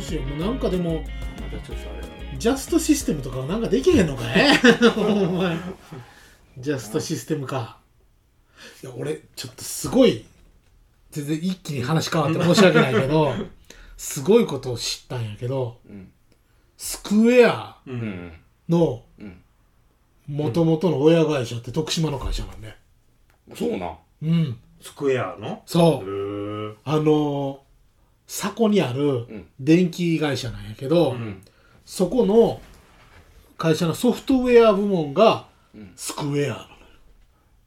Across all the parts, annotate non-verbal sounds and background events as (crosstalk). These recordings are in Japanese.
しいよ。もうなんかでもまたちょっとあれだジャストシステムとかなんかできへんのかい (laughs) お前。ジャストシステムか。いや俺ちょっとすごい全然一気に話変わって申し訳ないけどすごいことを知ったんやけどうんスクエアのうんもともとの親会社って徳島の会社なんでそうなん。うん。スクエアの？へそう。ー。あの佐古にあるん。電気会社なんやけど、うん。そこの会社のソフトウェア部門がうん。スクエアなのよ。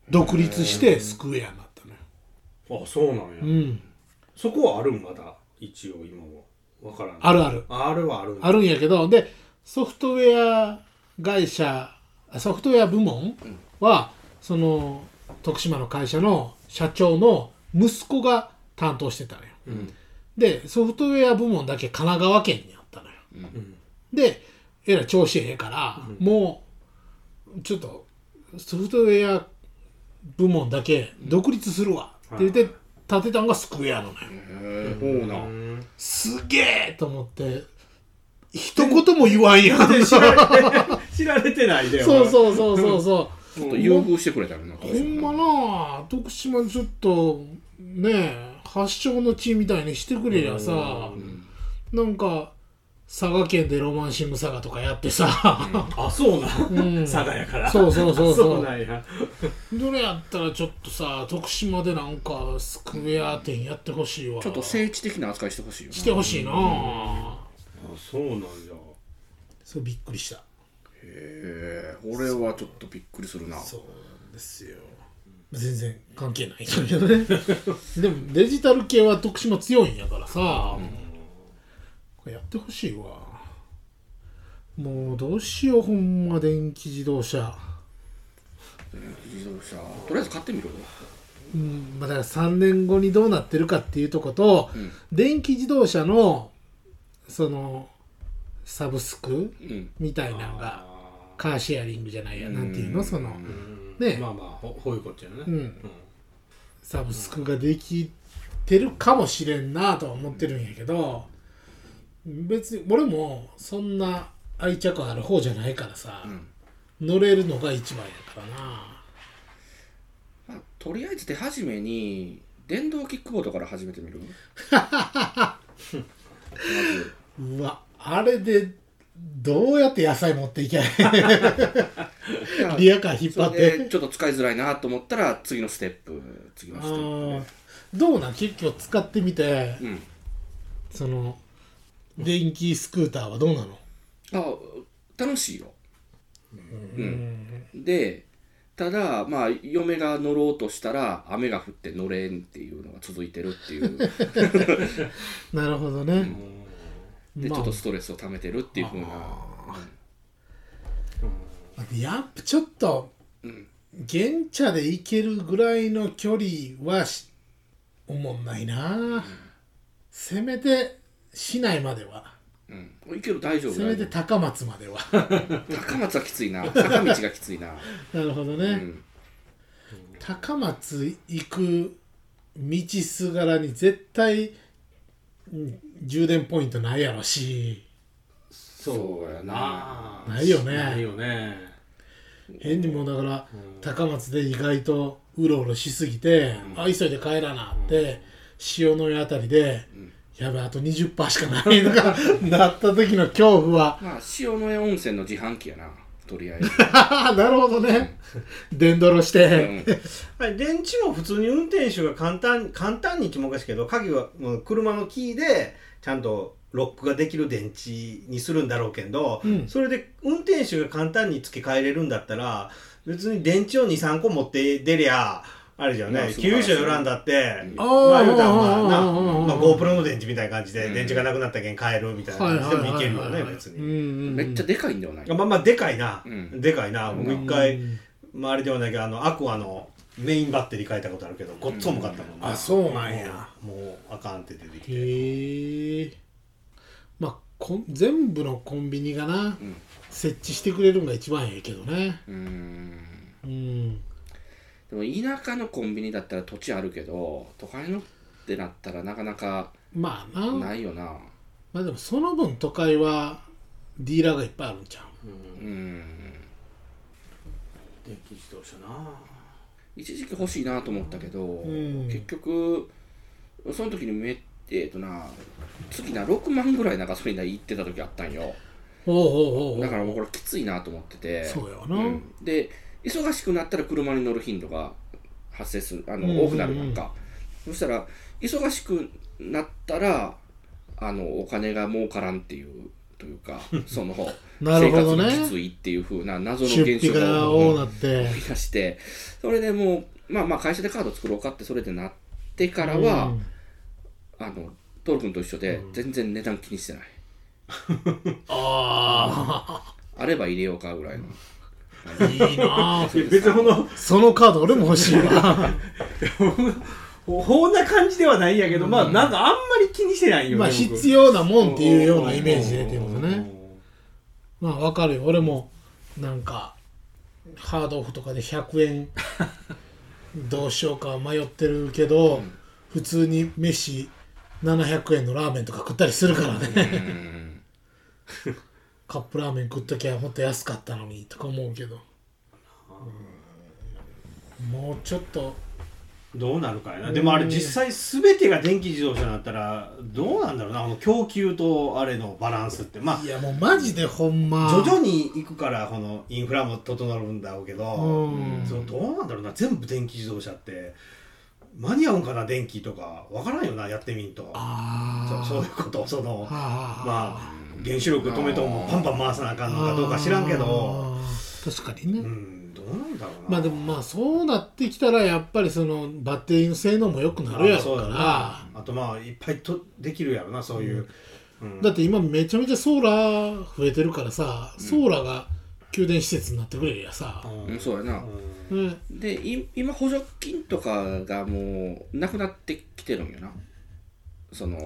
独立してスクエアになったのよ。あそうなんや、うん。そこはあるん？まだ？一応今もわからん。あるある。ああるはあるあるんやけどでソフトウェア会社ソフトウェア部門はその徳島の会社の社長の息子が担当してたのよ。うんでソフトウェア部門だけ神奈川県にあったのよ。うん。でえらい調子ええから、もうちょっとソフトウェア部門だけ独立するわ。って言って建てたのがスクエアなのよ。へえそうなん。うんすげえと思って一言も言わんやん。知られ (laughs) 知られてないでそうそうそうそう。そうちょっと優遇してくれたよなほんまなあ徳島ちょっとねえ発祥の地みたいにしてくれりゃさなんか佐賀県でロマンシング佐賀とかやってさ、あそうなんうん。佐賀やから。そうそうそうそう。そうなんや。どれやったらちょっとさ徳島でなんかスクエア店やってほしいわ。ちょっと聖地的な扱いしてほしいよな。してほしいな。あそうなんや。そうびっくりした。へえ。俺はちょっとびっくりするな。そうですよ全然関係ない。んだけどね。でもデジタル系は徳島強いんやからさ、これやってほしいわ。もうどうしようほんま電気自動車。自動車。とりあえず買ってみるうん。まあだから3年後にどうなってるかっていうとこと、うん。電気自動車のそのサブスクうん。みたいなのがカーシェアリングじゃないや。なんていうの？そのうんね。まあまあほこういうことやね。うん。サブスクができてるかもしれんなとは思ってるんやけど別に俺もそんな愛着ある方じゃないからさ、乗れるのが一番やからな。まあとりあえず手始めに電動キックボードから始めてみる？ま (laughs) ずうわあれでどうやって野菜持っていけ (laughs) リアカー引っ張って。ちょっと使いづらいなと思ったら次のステップ次のあステッー。どうなん？結局使ってみて。プうん。その電気スクーターはどうなの？あ楽しいよ、うん、でただまあ嫁が乗ろうとしたら雨が降って乗れんっていうのが続いてるっていう。(laughs) なるほどね、まあ。でちょっとストレスを溜めてるっていうふうなやっぱちょっとうん。現茶で行けるぐらいの距離はしおもんないな、せめて市内までは。うん、いける大丈夫せめて高松までは。夫 (laughs) 高松はきついな。坂道がきついな、(laughs) なるほどね、うん、高松行く道すがらに絶対うん充電ポイントないやろし。そうやな。ないよね。ないよね。変にもだから高松で意外とうろうろしすぎて、あ急いで帰らなって、塩の湯あたりで、やべあと20%しかないのが (laughs) なった時の恐怖は。まあ塩の江温泉の自販機やなとりあえず、(laughs) なるほどね。電ドロしうて、ん、はい電池も普通に運転手が簡単簡単にってもおかしいけど鍵はもう車のキーでちゃんとロックができる電池にするんだろうけど、うん。それで運転手が簡単に付け替えれるんだったら別に電池を23個持って出りゃあれじゃまあね給油車寄らんだって、まあ言うたらまあな、まあ、GoPro の電池みたいな感じで、うん。電池がなくなったけん変えるみたいな感じでもいけるよね別に。にめっちゃでかいんではな。い、まあまあでかいな、うん。でかいな。僕一う回、んまあ、あれではないけどあのアクアのメインバッテリー変えたことあるけどごっつ重かったもんな、あそうなんや。もうあかんって出てきて。へえ。まあこん全部のコンビニがな、うん。設置してくれるんが一番ええけどね。うん。うんでも田舎のコンビニだったら土地あるけど都会のってなったらなかなかまあな。ないよな。まあでもその分都会はディーラーがいっぱいあるんちゃう？うん。電気自動車な。一時期欲しいなと思ったけど、ん。結局その時にめえっ、とな月な6万ぐらいなんかそれに行ってた時あったんよ。だからもうこれきついなと思ってて。そうやわな、うん。で忙しくなったら車に乗る頻度が発生するあの、うんうんうん。多くなるやんか。そしたら忙しくなったらあのお金が儲からんっていうというか (laughs) そのなるほどね。生活がきついっていう風な謎の現象が多なって。思い出してそれでもうまあまあ会社でカード作ろうかってそれでなってからは、うん。あのトール君と一緒で全然値段気にしてない、(laughs) ああれば入れようかぐらいの。あいいなあ別にこのそのカード俺も欲しいわ。(laughs) こんな感じではないんやけど、まあなんかあんまり気にしてないよねまあ僕。必要なもんっていうようなイメージでっていうことねまあわかるよ。俺もなんかハードオフとかで100円どうしようか迷ってるけど、普通に飯700円のラーメンとか食ったりするからね。うんカップラーメン食っときゃもっと安かったのにとか思うけど、うん。もうちょっと。どうなるかやな。でもあれ実際全てが電気自動車になったらどうなんだろうな。あの供給とあれのバランスって。まあいやもうマジでほんま。徐々に行くからこのインフラも整うんだろうけど、うん。そうどうなんだろうな。全部電気自動車って。間に合うんかな電気とか。わからんよなやってみんと。そういうことその。まあ原子力止めともパンパン回さなあかんのかどうか知らんけど。確かにね、うんどうなんだろうな。まあでもまあそうなってきたらやっぱりそのバッテリーの性能も良くなるやろかあそううだならあとまあいっぱいとできるやろなそういう、うん。だって今めちゃめちゃソーラー増えてるからさソーラーが給電施設になってくれるやさ、うん。うんそうやな、うん。ね。でい今補助金とかがもうなくなってきてるんよなその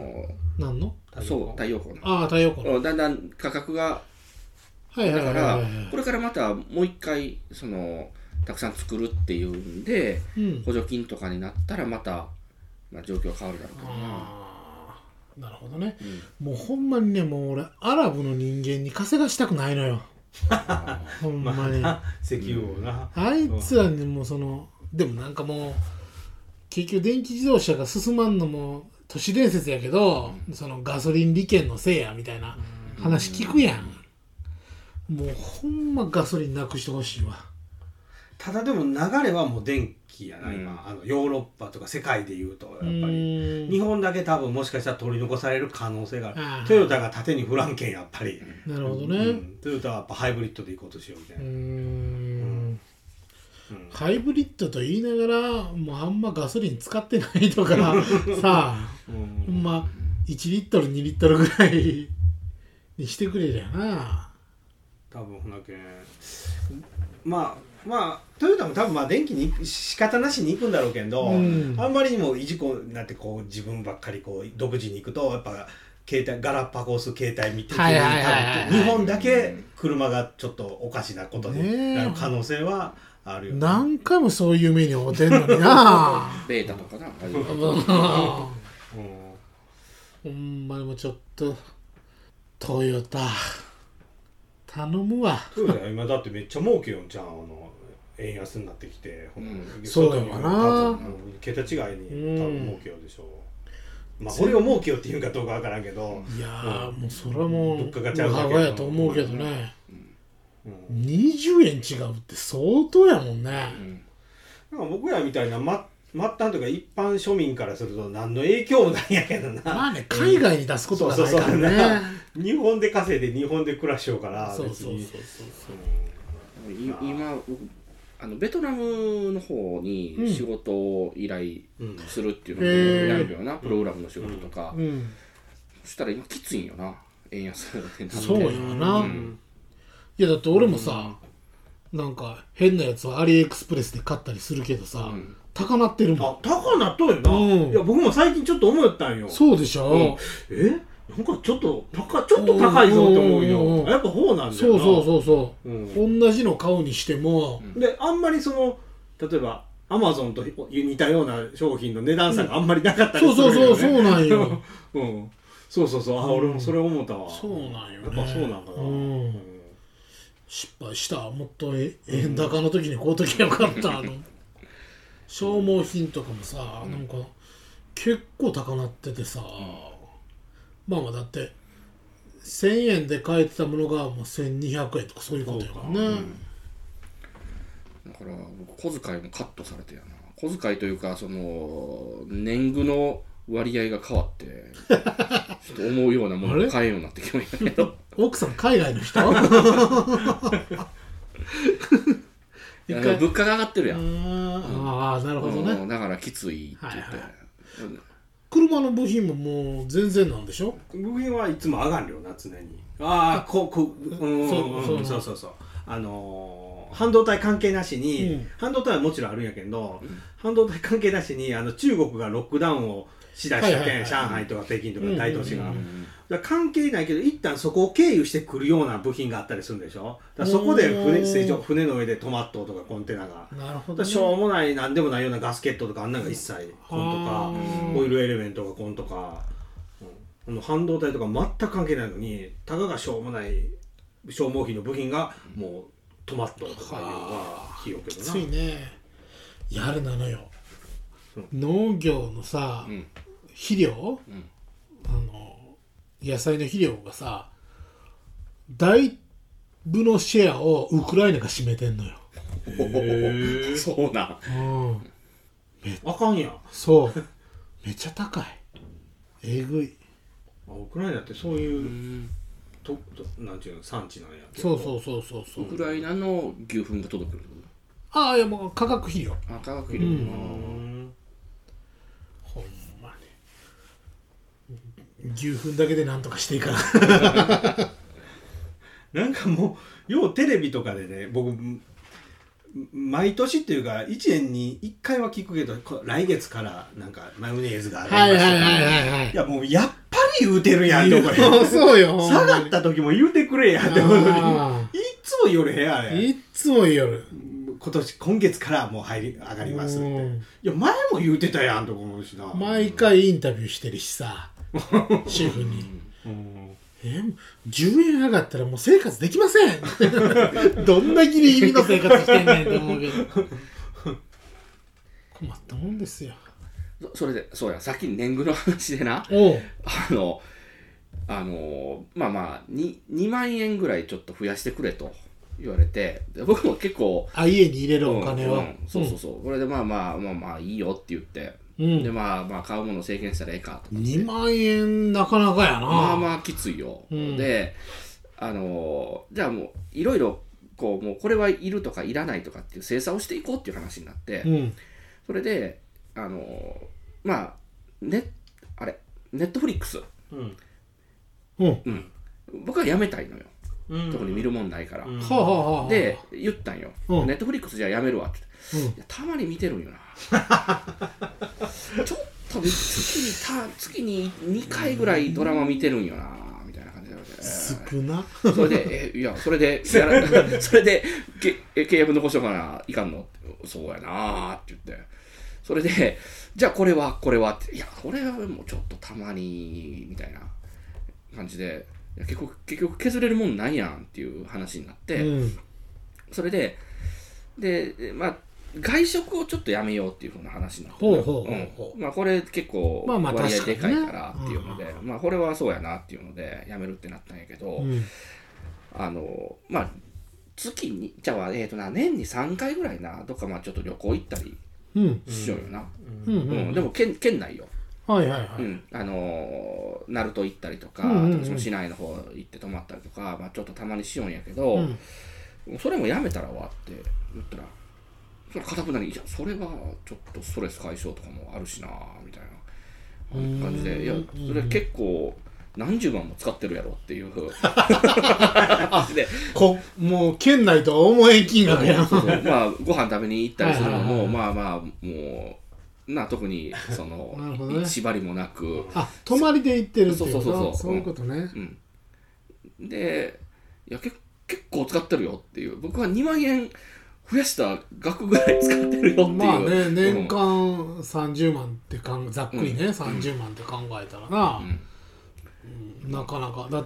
なんの？そう太陽光の。ああ太陽光だんだん価格がはいはいはいだからはい。これからまたもう一回そのたくさん作るっていうんでうん。補助金とかになったらまた、まあ、状況変わるだろうけどなああなるほどね。うん。もうほんまにねもう俺アラブの人間に稼がしたくないのよ。(laughs) ほんまに、石油をな、あいつらにもそのでもなんかもう結局電気自動車が進まんのも都市伝説やけど、そのガソリン利権のせいやみたいな話聞くやん、もうほんまガソリンなくしてほしいわ。ただでも流れはもう電気やな、うん。今。あのヨーロッパとか世界でいうとやっぱうり日本だけ多分もしかしたら取り残される可能性がある。ああ。トヨタが縦にフランケンやっぱり、なるほどうねん。トヨタはやっぱハイブリッドでいこうとしようみたいうな、うん。ハイブリッドと言いながらもうあんまガソリン使ってないとか (laughs) さあうん。ほんま1リットル2リットルぐらいにしてくれりゃな。多分ほなけん。まあまあトヨタも多分まあ電気に仕方なしに行くんだろうけど、うん。あんまりにもいじこになってこう自分ばっかりこう独自に行くとやっぱ携帯ガラパゴス携帯見て日本だけ車がちょっとおかしなことになる可能性はあるよ、何回もそういう目に遭うてんのにな。(laughs) ベータとかな。ほんまにもうちょっとトヨタ。頼むわ。トヨタ今だってめっちゃ儲けよんじゃん。あの円安になってきて、うん。そうやわな。桁違いに多分儲けようでしょう、まあこれを儲けようって言うんかどうかわからんけど、いやーもうそれはもう物価がちゃうやと思うけどね。うん20円違うって相当やもんね。うん。なんか僕らみたいな末末端とか一般庶民からすると何の影響もないんやけどな、まあね海外に出すことがないからそうそうそう。ね日本で稼いで日本で暮らしようからそうそうそう別に。い今あのベトナムの方に仕事を依頼うん。するっていうのをやるよな、プログラムの仕事とか、うん。そしたら今きついんよな。円安で。そうやな、うんいやだって俺もさ、なんか変なやつはアリエクスプレスで買ったりするけどさ、うん。高なってるもん。あ高なっとんよな、うん。いや僕も最近ちょっと思ったんよ。そうでしょ、え？なんかちょっと高ちょっと高いぞって思ううんうんうんうん。よやっぱそうなんだよそうなそうそうそう。うん。同じの買うにしても、であんまりその例えばアマゾンと似たような商品の値段差があんまりなかったりそうするよ、ね。そうそうそうなんよ。(laughs) うん、そうそうそう。あ、俺もそれ思ったわ。そうなんよね。やっぱそうなんかな、うん失敗した。もっとえ円高の時に買うときゃよかった、あの消耗品とかもさ、なんか結構高なっててさ、まあまあだって1000円で買えてたものがもう1200円とかそういうことやからね。だから僕小遣いもカットされてやな。小遣いというかその年貢の割合が変わって (laughs) ちょっと思うようなものが買えんようになってきましたけど奥さん海外の人？い (laughs) や一回物価が上がってるやん、ああなるほどね、うんだからきついって言って、はいはい車の部品ももう全然なんでしょ？部品はいつも上がるよな常に。ああこうこううん。そうそう。うんそうそうそう。あのー半導体関係なしに、うん。半導体はもちろんあるんやけど、半導体関係なしにあの中国がロックダウンをしだしたけん、はいはいはい。上海とか北京とか大都市が、うんうん。だから関係ないけど一旦そこを経由してくるような部品があったりするんでしょ？だそこで船うん。船上船の上で止まっとかコンテナが。なるほど、だからしょうもないなんでもないようなガスケットとかあんなのが一切コンとかうん。オイルエレメントがコンとか、うん、半導体とか全く関係ないのにたかがしょうもない消耗品の部品がもう止まっとかいうのがひよけきどなついね。やるなのよ。うん。農業のさ、うん。肥料、ん。あの野菜の肥料がさ大部のシェアをウクライナが占めてんのよ、へえそうなん。うん、あかんやん。あそう。めっちゃ高い。えぐい。ウクライナってそういうう、ん。ととなんていうの産地なんや。そうそうそうそうそう。ウクライナの牛糞が届くるああいやもう化学肥料。あ化学肥料、うん。うんほんまに牛糞だけでなんとかしていかな。(laughs) なんかもうようテレビとかでね僕ん毎年っていうか1年に1回は聞くけどこ来月からなんかマヨネーズが上がはいりますとかはいはいはいはい。いやもうやっぱり言うてるやんとこれ (laughs) そうよ。下がった時も言うてくれやってことに。あいっつも言うれへんあーれいっつも言る今年今月からもう入り上がりますって。うん。いや前も言うてたやんとか思うしな。毎回インタビューしてるしさ (laughs) シェフに。うん「え10円上がったらもう生活できません。(laughs) どんなギリギリの生活してんねんって思うけど。(laughs) 困ったもんですよ。そそれでそうや。さっき年貢の話でな。あのあのまあまあ 2, 2万円ぐらいちょっと増やしてくれと言われて。で僕も結構あ家に入れるお金は、うんうん。そうそうそう、これでまあまあまあまあいいよって言って、うん。でまあまあ買うものを制限したらええかと思って。2万円なかなかやな。まあまあきついよ、うん。であのじゃあもういろいろこうもうこれはいるとかいらないとかっていう精査をしていこうっていう話になって、うん。それであのまあねあれネットフリックス、うん。うん。うん、僕はやめたいのよ。うん。特に見るもんないから、うん。はあはあはあ。で言ったんよ、うん。ネットフリックスじゃあやめるわってうんたまに見てるんよな。(laughs) ちょっと月にた月に2回ぐらいドラマ見てるんよなみたいな感じで少な。それで、え、いや、それで、やら (laughs) それで、けえ契約残しとかないかんの？そうやなーって言って。それで、じゃあこれは、これはって、いや、これはもうちょっとたまに、みたいな感じで、結局、結局削れるもんないやんっていう話になって、うん。それで、で、まあ、外食をちょっとやめようっていうふうな話になって、ほうほうほうほう。うん。まあこれ結構まあまあ割合で確かいからっていうので、まあこれはそうやなっていうのでやめるってなったんやけど、うん。あのまあ月にじゃあえっ、とな年に3回ぐらいなどっかまあちょっと旅行行ったりうん。しようよな、うん。でも県県内よ、はいはいはい。うん、あのー鳴門行ったりとか、うんうんうん。その市内の方行って泊まったりとか、まあ、ちょっとたまにしようんやけど、うん。それもやめたらわって言ったらそれ固くなりいやそれはちょっとストレス解消とかもあるしなみたいな。感じで。いやそれ結構何十万も使ってるやろっていう。感じで。こもう県内とは思えん金額やん。まあご飯食べに行ったりするのもまあまあもうな特にその (laughs) ね。縛りもなく、あ泊まりで行ってるっていうそうそうそう。そうかそういうことね。うん、でいやけ結構使ってるよっていう。僕は2万円増やした額ぐらい使ってるよっていう。まあね年うん。間30万ってかんざっくりね30万って考えたらな。なかなかだ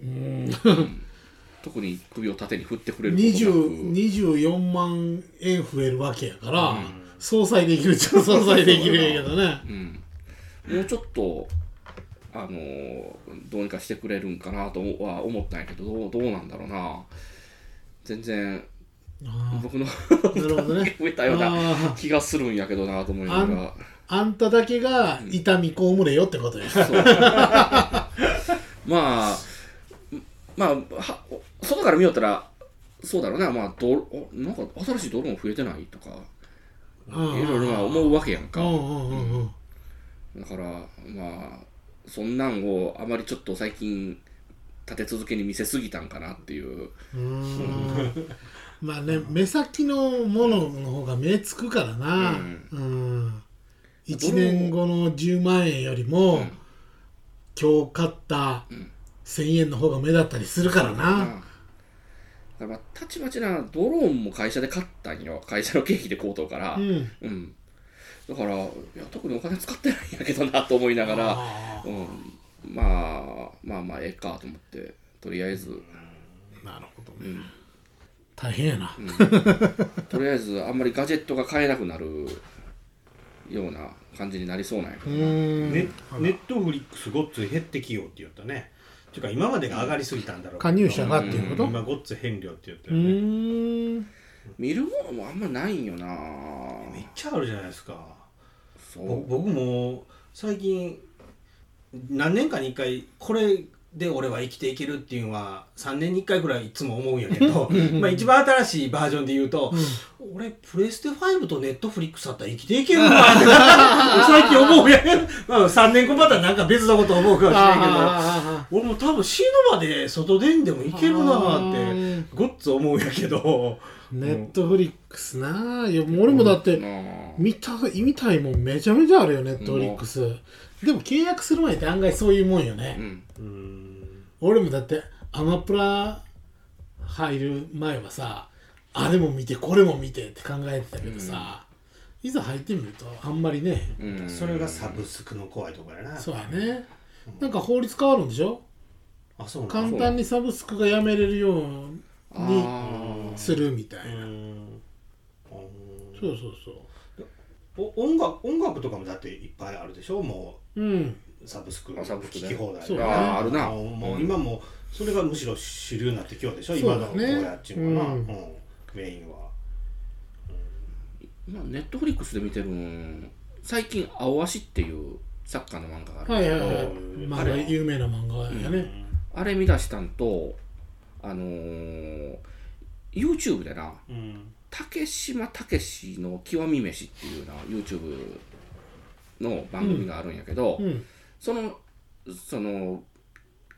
うん。特に首を縦に振ってくれることなく。20 24万円増えるわけやから、相殺できるっちゃ相殺できるんやけどね。もうちょっとあのーどうにかしてくれるんかなとは思ったんやけどどうどうなんだろうな。全然あ僕のね。(laughs) 増えたようなあ気がするんやけどなと思いな。がらあんただけが痛みこむれよってことや、そう。まあまあは外から見よったらそうだろうな。まあどおなんか新しいドローン増えてないとかうんいろいろまあ思うわけやんか。だからまあそんなんをあまりちょっと最近立て続けに見せすぎたんかなっていう。う (laughs) まあね目先のものの方が目つくからな、うん。1年後の10万円よりも、うん。今日買ったん1000円の方が目立ったりするからな、だからまあたちまちなドローンも会社で買ったんよ。会社の経費で買うとうから。うん。うん。だからいや特にお金使ってないんやけどなと思いながらあうん、まあまあまあええかと思ってとりあえず、ーなるほどね。うん、大変やな、とりあえずあんまりガジェットが買えなくなるような感じになりそうなんやけうどネネットフリックスごっつ減ってきようって言ったね。ていうか今までが上がりすぎたんだろうけど。加入者がっていうこと？今ごっつ変量って言ったうよね。見るものもあんまないんよな。めっちゃあるじゃないですか。そう。ぼ僕も最近何年かに1回これで俺は生きていけるっていうのは3年に1回ぐらいいつも思うんやけどまあ一番新しいバージョンで言うと、俺プレステ5とネットフリックスあったら生きていけるなって最近思うんやけど、まあ、3年後またなんか別のこと思うかもしれんけど。あ俺も多分死ぬまで外出んでもいけるなあって。ーごっつ思うんやけど。ネットフリックスないや俺もだって見た見たいもんめちゃめちゃあるよネットフリックス。でも契約する前って案外そういうもんよね、うん。うん。俺もだってアマプラ入る前はさあれも見てこれも見てって考えてたけどさ、いざ入ってみるとあんまりね、うん。それがサブスクの怖いところやな。そうやね。なんか法律変わるんでしょ？あそうなん簡単にサブスクがやめれるようにするみたいな、うん。うんそうそうそお音楽音楽とかもだっていっぱいあるでしょ？もううん。うサブスクあサブスクき放題そうね。あーあるな。もう今もそれがむしろ主流になってきようでしょ？ね。今のこうやっちゅうのかな、ううん。んメインは。今ネットフリックスで見てるん最近「青足」っていうサッカーの漫画があるはいはいはい。うん漫画有名な漫画やね、あれ見出したんとあのー YouTube でなうん。竹島武史の極み飯っていうな YouTube の番組があるんやけど、うん。そのその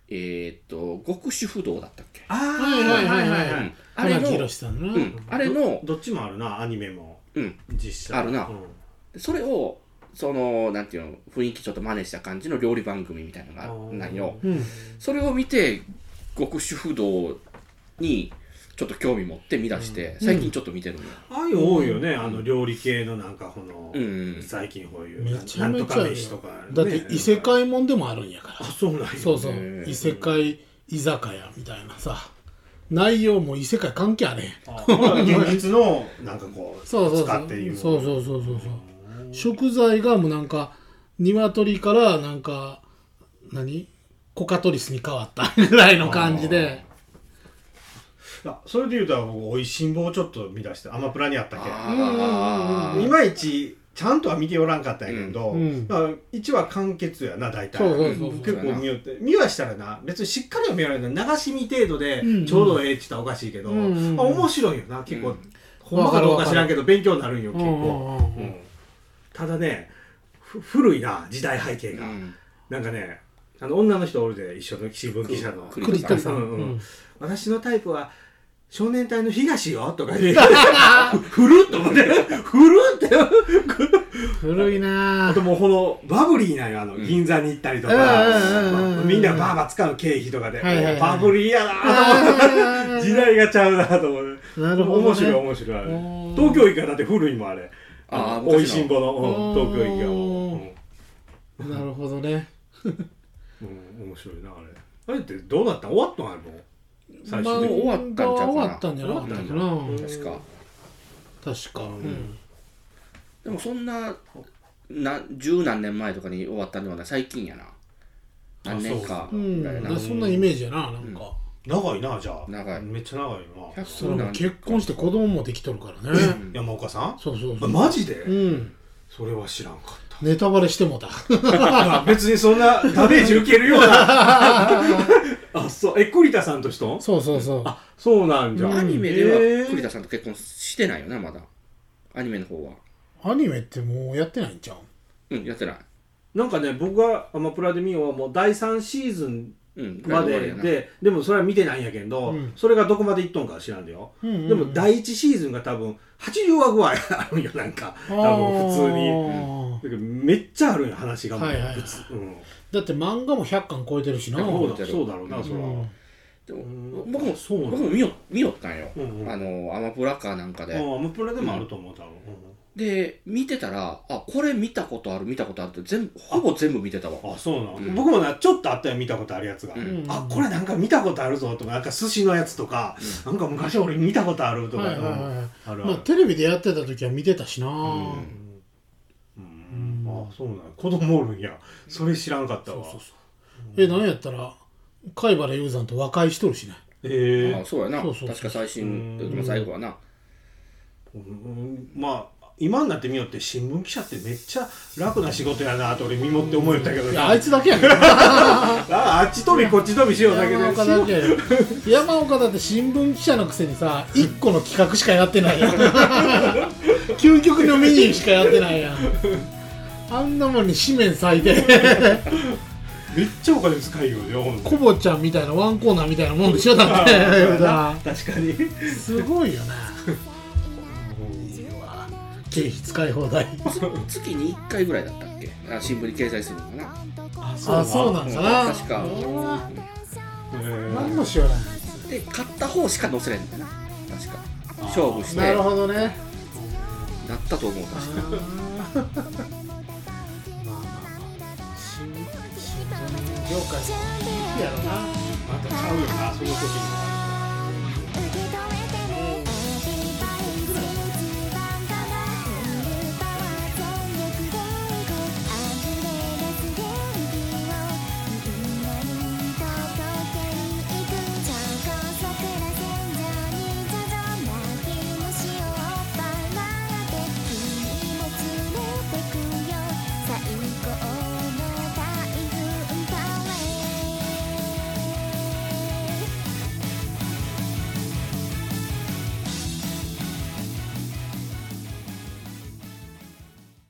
えーっと極主不動だったっけ、あはいはいはいはいうん。あれの、うん、あれの、どっちもあるなアニメも。うん、実写。あるな。うん。それをそのなんていうの雰囲気ちょっと真似した感じの料理番組みたいなのがなんよ。うん。それを見て極主不動にちょっと興味持って見出して、最近ちょっと見てるのよ、ああいう多いよね、あの料理系のなんかこの、うん。最近こういうめちゃめちゃなんとか飯とか、ね、だって異世界もんでもあるんやから。あそうなんやそうそう。異世界居酒屋みたいなさ。内容も異世界関係あれへん。現実のなんかこう (laughs) そうそうそう。使っていう。そうそうそうそうそう食材がもうなんか鶏からなんか何？コカトリスに変わったぐらいの感じで。あそれで言うと僕おいしんぼをちょっと見出してアマプラにあったけいまいちちゃんとは見ておらんかったんやけど、うんうんまあ、1話完結やな大体。結構見よって。見はしたらな別にしっかりは見られない流し見程度でうんちょうどええって言ったらおかしいけど、うんうんうんあ面白いよな。結構、うん。ほんまかどうか知らんけど勉強になるんよ結構、うんただねふ古いな時代背景が、うん。なんかねあの女の人おるで一緒の新聞記者の。く栗田さん、うんうん。うん。私のタイプは少年隊の東よ (laughs) とか言って古っと思って。古っって。古いな。あともうこのバブリーなんよあの銀座に行ったりとか、まあみんなバーバー使う経費とかで、はいはいはい。バブリーやなと思って。時代がちゃうなと思ってなるほど、ね、面白い面白い東京駅がだって古いもんあれあーおいしんぼの、東京駅がもう、うんなるほどね。(laughs) うん面白いなあれ。あれってどうなった？ん終わったんあれもう。最まあ終的に、終わったんちゃうかな。終わったんじゃなかったなうん。確か。確か、うん。でもそんなな十何年前とかに終わったんではない。最近やな。何年か。うん。ぐらいな。なそんなイメージやななんか、長いなじゃあ。長い。めっちゃ長いなそれも結婚して子供もできとるからね。山岡さん？そうそうそう。マジで、うん。それは知らんかった。ネタバレしてもた。ま (laughs) あ別にそんなダメージ受けるような。(laughs) あそう。え栗田さんとしとん？そうそうそう。あそうなんじゃ、うん。アニメでへはー。栗田さんと結婚してないよなまだ。アニメの方は。アニメってもうやってないんちゃう？うんやってない。なんかね僕がアマプラで見ようはもう第3シーズンうんまで。ででもそれは見てないんやけど、うん。それがどこまでいっとんか知らんでよ、うんうんうん。でも第1シーズンが多分80話ぐらいあるんよなんか。多分普通に。にだけどめっちゃあるんよ話がもう、はいはいはい。普通。うん。だって漫画も100巻超えてるしな。そうだそうだろうな、そら、うんでもうん。僕もそう僕も見よ見よったんよ、うんうん。あのアマプラかなんかで、あアマプラでもあると思う多分、で見てたらあこれ見たことある見たことあるって全部ほぼ全部見てたわ。うんあそうなの、うん。僕もなちょっとあったよ見たことあるやつが、うん。あこれなんか見たことあるぞとかなんか寿司のやつとか、なんか昔俺見たことあるとか、はいはいはい。あるある、まあテレビでやってた時は見てたしな、うん。あそうなんや子供おるんや。それ知らんかったわ。そうそうそう。えなんやったら貝原雄山と和解しとるしねええあそうやな。そうそうそう確か最新うん。でも最後はな。うん。まあ今になってみよって新聞記者ってめっちゃ楽な仕事やなと俺見守って思えたけどあいつだけやね (laughs) ああっち飛びこっち飛びしようだけど。山岡だけ山岡だって新聞記者のくせにさ1個の企画しかやってないやん。(laughs) 究極のメニューしかやってないやん。(laughs) あんなもんに紙面割いて。めっちゃお金使いよコボちゃんみたいなワンコーナーみたいなもんでしょだって。だ確かに。すごいよね経費使い放題。月に1回ぐらいだったっけ？あ新聞に掲載するのかなああそうなんだな。確か。うわ。え何も知らない。で買った方しか載せれんだよな。確か。勝負して。なるほどね。なったと思うあ確か。ー。まあまあまあ。新新聞。業界いいやろな。またちゃうよなその時の